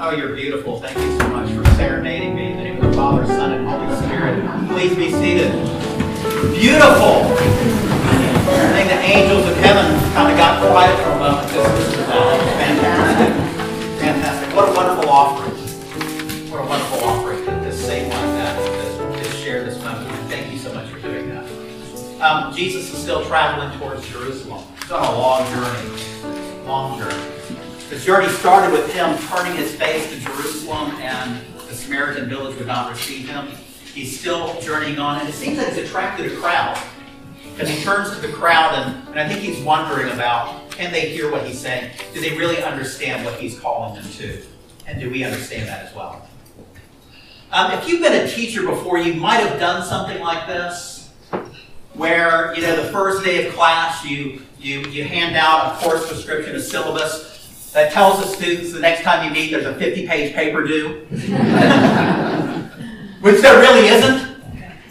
Oh, you're beautiful. Thank you so much for serenading me. In the name of the Father, Son, and Holy Spirit. Please be seated. Beautiful. I think the angels of heaven kind of got quiet for a moment. This, is uh, fantastic. Fantastic. What a wonderful offering. What a wonderful offering to just sing like that, to just share this moment. Thank you so much for doing that. Um, Jesus is still traveling towards Jerusalem. It's on a long journey. Long journey. The journey started with him turning his face to Jerusalem and the Samaritan village would not receive him. He's still journeying on, and it seems like it's attracted a crowd. Because he turns to the crowd, and, and I think he's wondering about can they hear what he's saying? Do they really understand what he's calling them to? And do we understand that as well? Um, if you've been a teacher before, you might have done something like this, where you know the first day of class you you you hand out a course description, a syllabus, that tells the students the next time you meet there's a 50 page paper due, which there really isn't.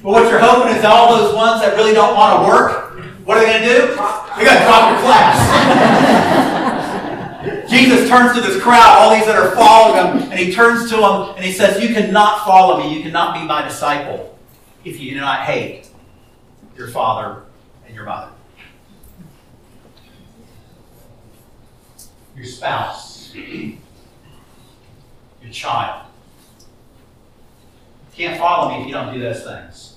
But what you're hoping is all those ones that really don't want to work, what are they going to do? They're going to drop your class. Jesus turns to this crowd, all these that are following him, and he turns to them and he says, You cannot follow me, you cannot be my disciple if you do not hate your father and your mother. Your spouse, your child. You can't follow me if you don't do those things.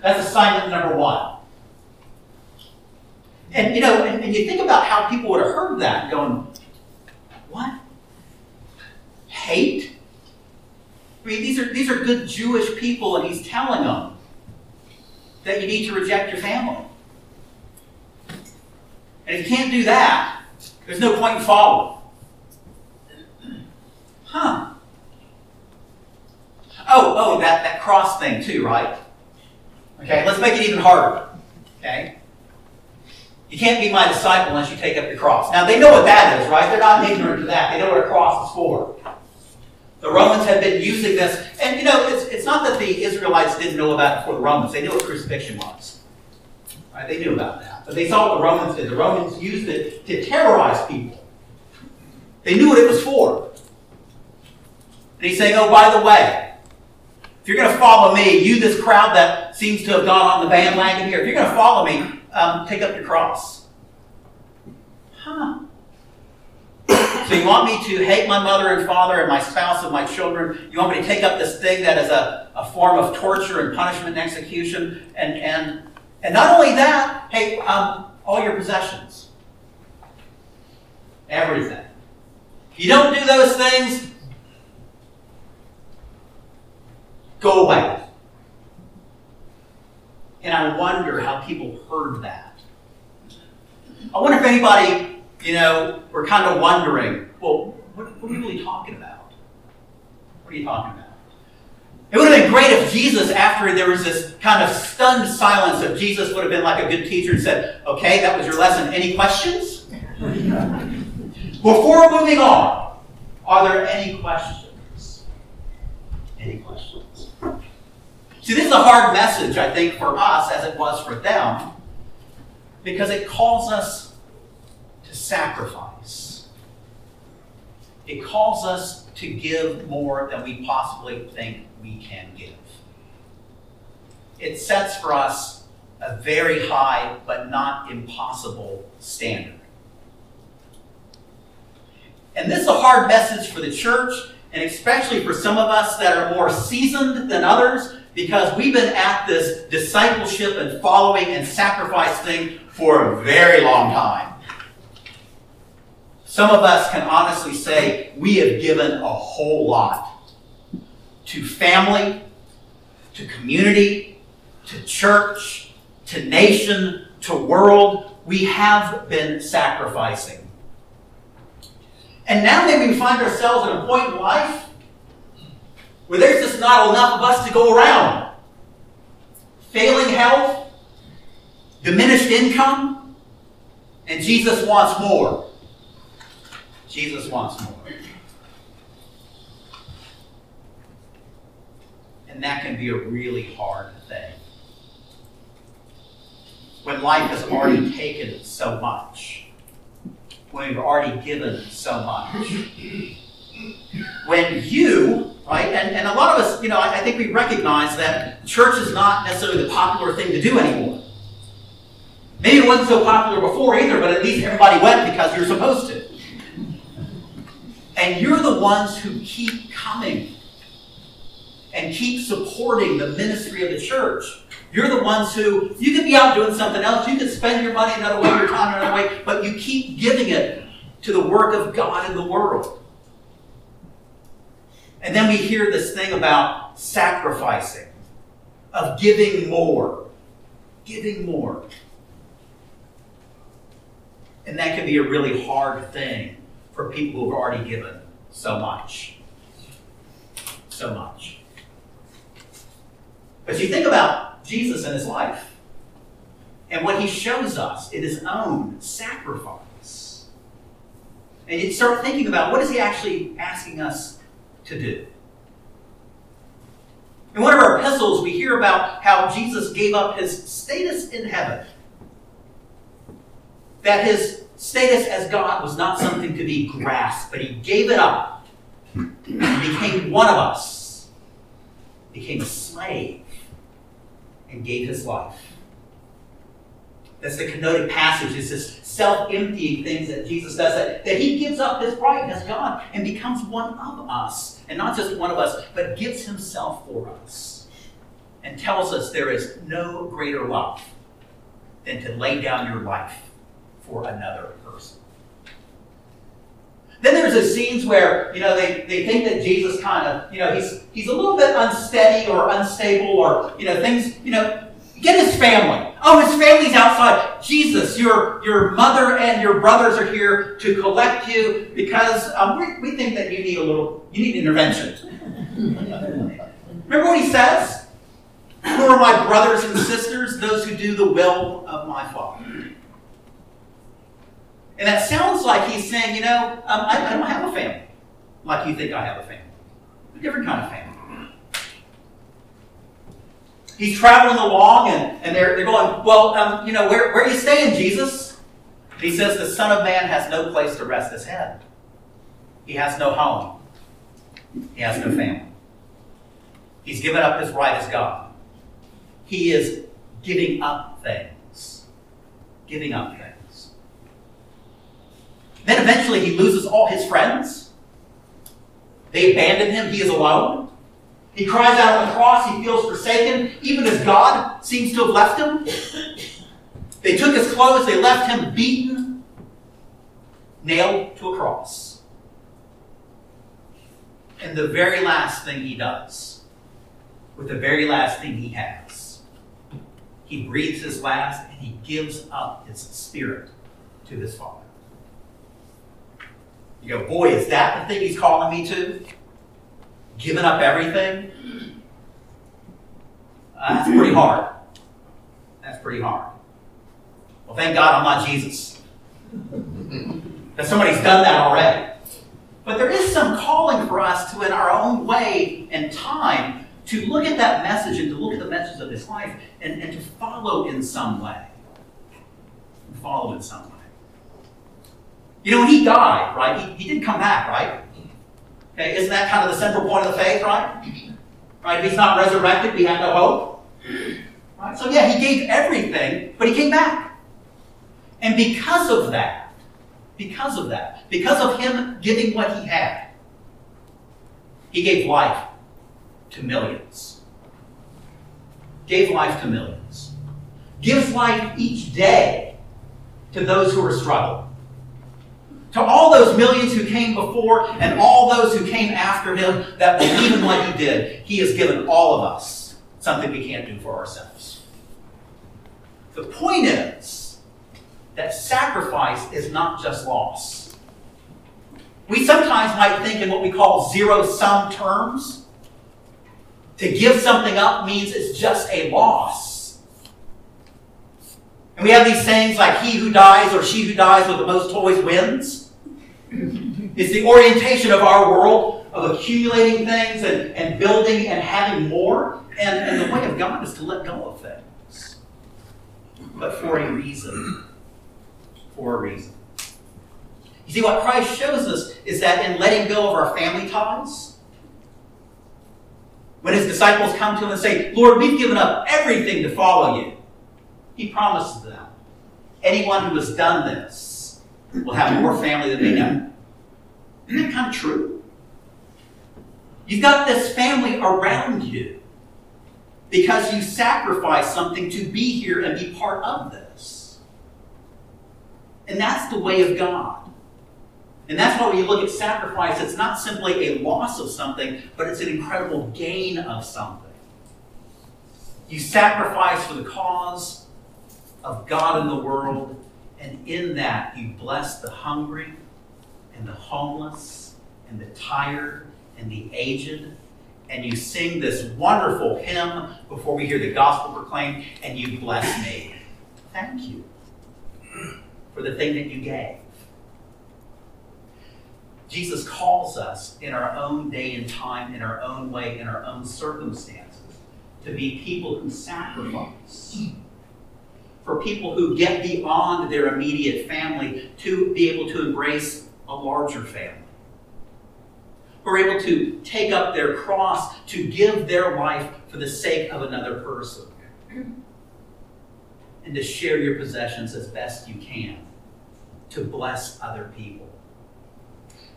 That's assignment number one. And you know, and, and you think about how people would have heard that going, what? Hate? I mean, these are these are good Jewish people, and he's telling them that you need to reject your family. And if you can't do that, there's no point in following. Huh. Oh, oh, that, that cross thing too, right? Okay, let's make it even harder. Okay? You can't be my disciple unless you take up your cross. Now, they know what that is, right? They're not ignorant to that. They know what a cross is for. The Romans had been using this, and you know, it's, it's not that the Israelites didn't know about it before the Romans. They knew what crucifixion was. Right? They knew about that. But they saw what the Romans did. The Romans used it to terrorize people. They knew what it was for. And he's saying, oh, by the way, if you're going to follow me, you, this crowd that seems to have gone on the bandwagon here, if you're going to follow me, um, take up your cross. Huh. So you want me to hate my mother and father and my spouse and my children? You want me to take up this thing that is a, a form of torture and punishment and execution and, and and not only that, hey, um, all your possessions. Everything. If you don't do those things, go away. And I wonder how people heard that. I wonder if anybody, you know, were kind of wondering, well, what, what are you really talking about? What are you talking about? It would have been great if Jesus, after there was this kind of stunned silence, if Jesus would have been like a good teacher and said, Okay, that was your lesson. Any questions? Before moving on, are there any questions? Any questions? See, this is a hard message, I think, for us as it was for them, because it calls us to sacrifice. It calls us to give more than we possibly think we can give. It sets for us a very high but not impossible standard. And this is a hard message for the church, and especially for some of us that are more seasoned than others, because we've been at this discipleship and following and sacrifice thing for a very long time. Some of us can honestly say we have given a whole lot to family, to community, to church, to nation, to world. We have been sacrificing. And now maybe we find ourselves at a point in life where there's just not enough of us to go around. Failing health, diminished income, and Jesus wants more. Jesus wants more. And that can be a really hard thing. When life has already taken so much, when we've already given so much, when you, right, and, and a lot of us, you know, I, I think we recognize that church is not necessarily the popular thing to do anymore. Maybe it wasn't so popular before either, but at least everybody went because you're supposed to. And you're the ones who keep coming and keep supporting the ministry of the church. You're the ones who, you could be out doing something else, you could spend your money another way, your time another way, but you keep giving it to the work of God in the world. And then we hear this thing about sacrificing, of giving more. Giving more. And that can be a really hard thing for people who have already given so much. So much. But you think about Jesus and his life and what he shows us in his own sacrifice. And you start thinking about what is he actually asking us to do? In one of our epistles, we hear about how Jesus gave up his status in heaven that his status as God was not something to be grasped, but he gave it up. He became one of us, became a slave, and gave his life. That's the kenotic passage. It's this self-emptying things that Jesus does, that, that he gives up his right as God and becomes one of us. And not just one of us, but gives himself for us. And tells us there is no greater love than to lay down your life for another person. Then there's those scenes where, you know, they, they think that Jesus kind of, you know, he's he's a little bit unsteady or unstable or, you know, things, you know, get his family. Oh, his family's outside. Jesus, your your mother and your brothers are here to collect you because um, we, we think that you need a little, you need intervention. Remember what he says? Who are my brothers and sisters? Those who do the will of my Father. And that sounds like he's saying, you know, um, I, I, don't have a family like you think I have a family. A different kind of family. He's traveling along and, and they're, they're going, well, um, you know, where, where are you staying, Jesus? He says, the Son of Man has no place to rest his head. He has no home. He has no family. He's given up his right as God. He is giving up things. Giving up things. Then eventually he loses all his friends. They abandon him. He is alone. He cries out on the cross. He feels forsaken, even as God seems to have left him. They took his clothes. They left him beaten, nailed to a cross. And the very last thing he does, with the very last thing he has, he breathes his last and he gives up his spirit to his Father. You go, boy, is that the thing he's calling me to? Giving up everything? Uh, that's pretty hard. That's pretty hard. Well, thank God I'm not Jesus. That somebody's done that already. But there is some calling for us to, in our own way and time, to look at that message and to look at the message of his life and, and to follow in some way. Follow in some way. You know, he died, right, he, he did come back, right? Okay, isn't that kind of the central point of the faith, right? Right? If he's not resurrected, we have no hope. Right? So yeah, he gave everything, but he came back. And because of that, because of that, because of him giving what he had, he gave life to millions. Gave life to millions. Gives life each day to those who are struggling to all those millions who came before and all those who came after him that believe in what he did, he has given all of us something we can't do for ourselves. The point is that sacrifice is not just loss. We sometimes might think in what we call zero sum terms. To give something up means it's just a loss. And we have these sayings like, he who dies or she who dies with the most toys wins. It's the orientation of our world of accumulating things and, and building and having more. And, and the way of God is to let go of things. But for a reason. For a reason. You see, what Christ shows us is that in letting go of our family ties, when his disciples come to him and say, Lord, we've given up everything to follow you, he promises them, anyone who has done this will have more family than they know. Mm-hmm. Isn't that kind of true? You've got this family around you because you sacrificed something to be here and be part of this. And that's the way of God. And that's why when you look at sacrifice, it's not simply a loss of something, but it's an incredible gain of something. You sacrifice for the cause of God in the world, and in that you bless the hungry and the homeless and the tired and the aged. And you sing this wonderful hymn before we hear the gospel proclaimed, and you bless me. Thank you for the thing that you gave. Jesus calls us in our own day and time, in our own way, in our own circumstances, to be people who sacrifice. For people who get beyond their immediate family to be able to embrace a larger family. Who are able to take up their cross to give their life for the sake of another person. And to share your possessions as best you can to bless other people.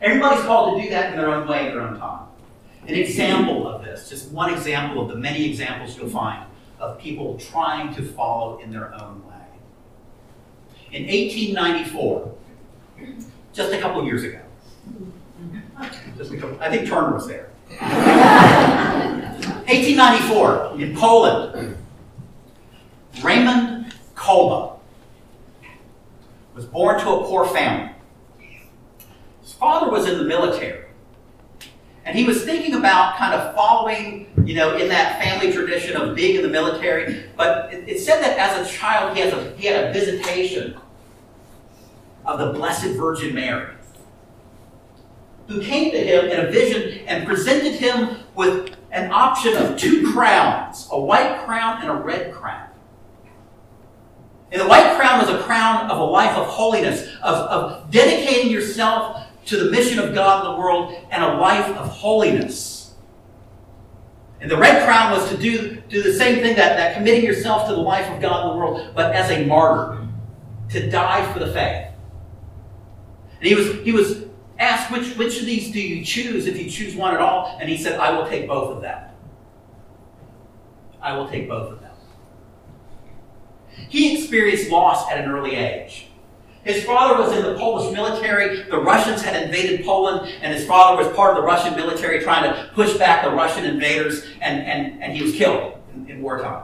Everybody's called to do that in their own way, in their own time. An example of this, just one example of the many examples you'll find of people trying to follow in their own way. In 1894, just a couple years ago, just a couple, I think Turner was there. 1894 in Poland, Raymond Kolbe was born to a poor family. His father was in the military. And he was thinking about kind of following, you know, in that family tradition of being in the military. But it, it said that as a child, he, has a, he had a visitation of the Blessed Virgin Mary, who came to him in a vision and presented him with an option of two crowns a white crown and a red crown. And the white crown was a crown of a life of holiness, of, of dedicating yourself to the mission of God in the world and a life of holiness. And the red crown was to do, do the same thing that, that committing yourself to the life of God in the world, but as a martyr, to die for the faith. And he was, he was asked, which, which of these do you choose if you choose one at all? And he said, I will take both of them. I will take both of them. He experienced loss at an early age. His father was in the Polish military. The Russians had invaded Poland, and his father was part of the Russian military trying to push back the Russian invaders, and, and, and he was killed in, in wartime.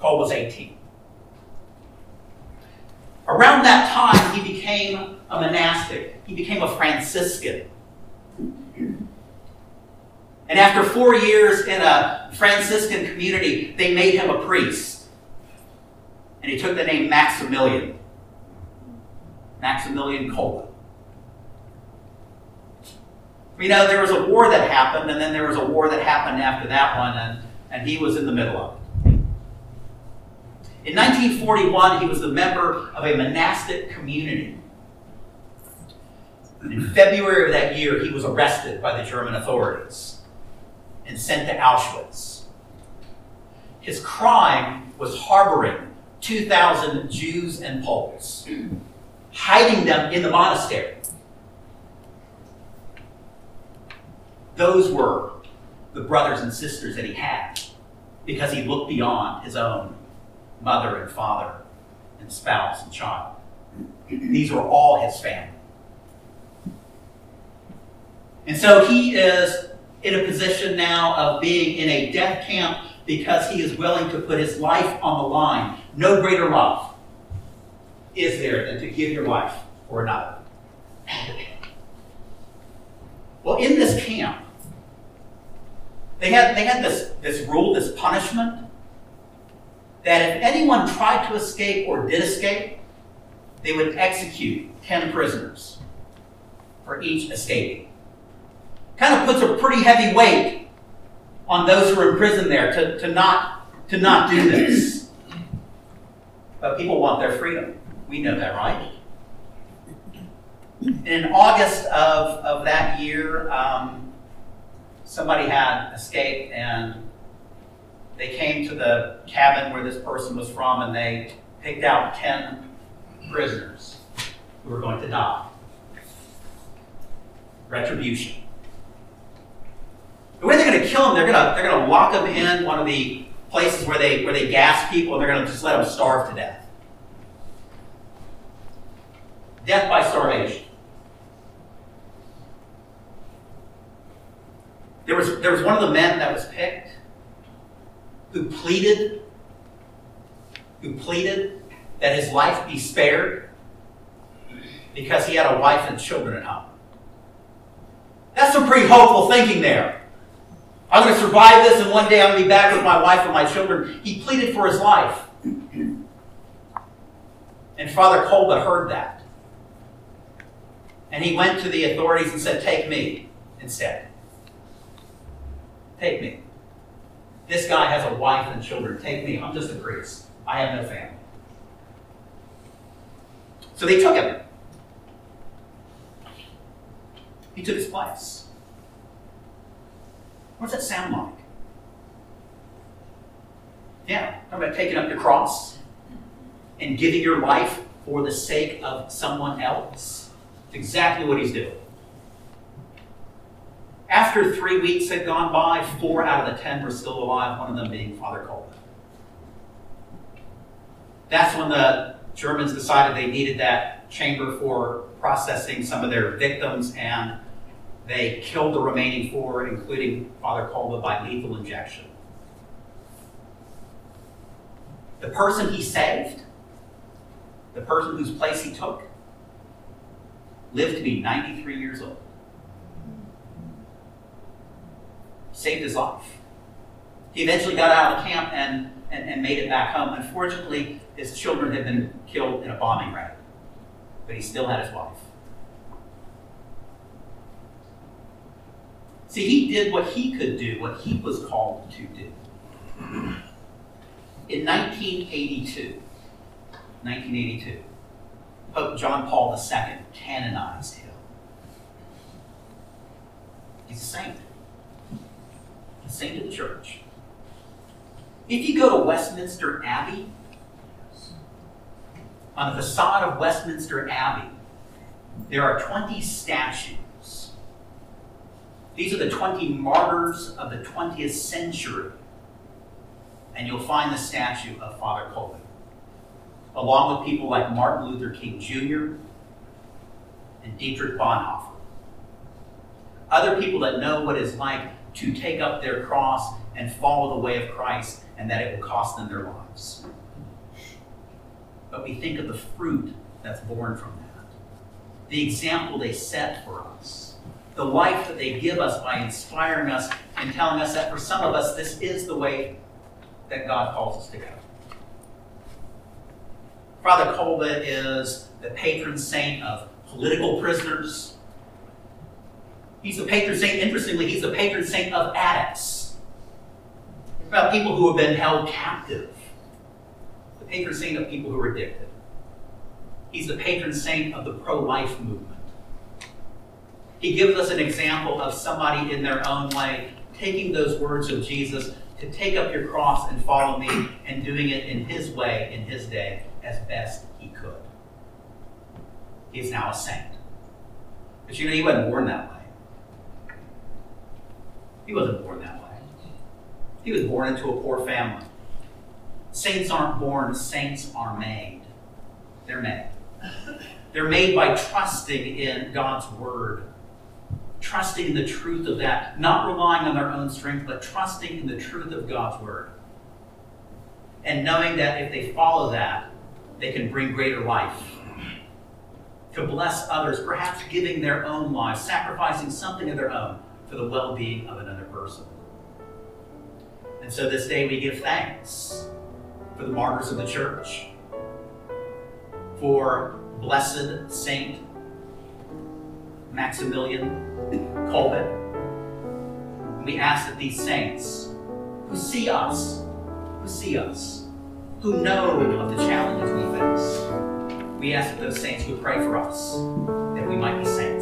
Kolbe was 18. Around that time, he became a monastic. He became a Franciscan. And after four years in a Franciscan community, they made him a priest. And he took the name Maximilian. Maximilian Kolbe. You know, there was a war that happened, and then there was a war that happened after that one, and, and he was in the middle of it. In 1941, he was a member of a monastic community. In February of that year, he was arrested by the German authorities and sent to Auschwitz. His crime was harboring 2,000 Jews and Poles, hiding them in the monastery. Those were the brothers and sisters that he had because he looked beyond his own mother and father and spouse and child. These were all his family. And so he is in a position now of being in a death camp because he is willing to put his life on the line. No greater love is there than to give your life for another. Well, in this camp, they had, they had this, this rule, this punishment, that if anyone tried to escape or did escape, they would execute 10 prisoners for each escaping. Kind of puts a pretty heavy weight on those who are in prison there to, to, not, to not do this. But people want their freedom. We know that, right? in August of, of that year, um, somebody had escaped and they came to the cabin where this person was from and they picked out 10 prisoners who were going to die. Retribution. The way they're going to kill them, they're going to, they're going to lock them in one of the places where they, where they gas people and they're going to just let them starve to death. Death by starvation. There was, there was one of the men that was picked who pleaded, who pleaded that his life be spared because he had a wife and children at home. That's some pretty hopeful thinking there. I'm going to survive this and one day I'm going to be back with my wife and my children. He pleaded for his life. And Father Kolbe heard that. And he went to the authorities and said, Take me instead. Take me. This guy has a wife and children. Take me. I'm just a priest. I have no family. So they took him. He took his place. What does that sound like? Yeah, talking about taking up your cross and giving your life for the sake of someone else. It's exactly what he's doing. After three weeks had gone by, four out of the ten were still alive, one of them being Father Kolbe. That's when the Germans decided they needed that chamber for processing some of their victims, and they killed the remaining four, including Father Kolbe, by lethal injection. The person he saved, the person whose place he took, lived to be 93 years old. saved his life. He eventually got out of camp and, and, and made it back home. Unfortunately, his children had been killed in a bombing raid, but he still had his wife. See, he did what he could do, what he was called to do. In 1982, 1982, Pope John Paul II canonized him. He's a saint a saint of the church. If you go to Westminster Abbey, on the facade of Westminster Abbey, there are 20 statues. These are the 20 martyrs of the 20th century. And you'll find the statue of Father Kolbe, along with people like Martin Luther King Jr. and Dietrich Bonhoeffer. Other people that know what it's like to take up their cross and follow the way of Christ, and that it will cost them their lives. But we think of the fruit that's born from that, the example they set for us, the life that they give us by inspiring us and telling us that for some of us, this is the way that God calls us to go. Father Kolbe is the patron saint of political prisoners, He's the patron saint, interestingly, he's the patron saint of addicts. About people who have been held captive. The patron saint of people who are addicted. He's the patron saint of the pro life movement. He gives us an example of somebody in their own way taking those words of Jesus to take up your cross and follow me and doing it in his way, in his day, as best he could. He is now a saint. But you know, he wasn't born that way. He wasn't born that way. He was born into a poor family. Saints aren't born, saints are made. They're made. They're made by trusting in God's Word, trusting in the truth of that, not relying on their own strength, but trusting in the truth of God's Word. And knowing that if they follow that, they can bring greater life. To bless others, perhaps giving their own lives, sacrificing something of their own for the well being of another person. And so this day we give thanks for the martyrs of the church, for blessed Saint Maximilian, Kolbe. We ask that these saints who see us, who see us, who know of the challenges we face, we ask that those saints would pray for us that we might be saints.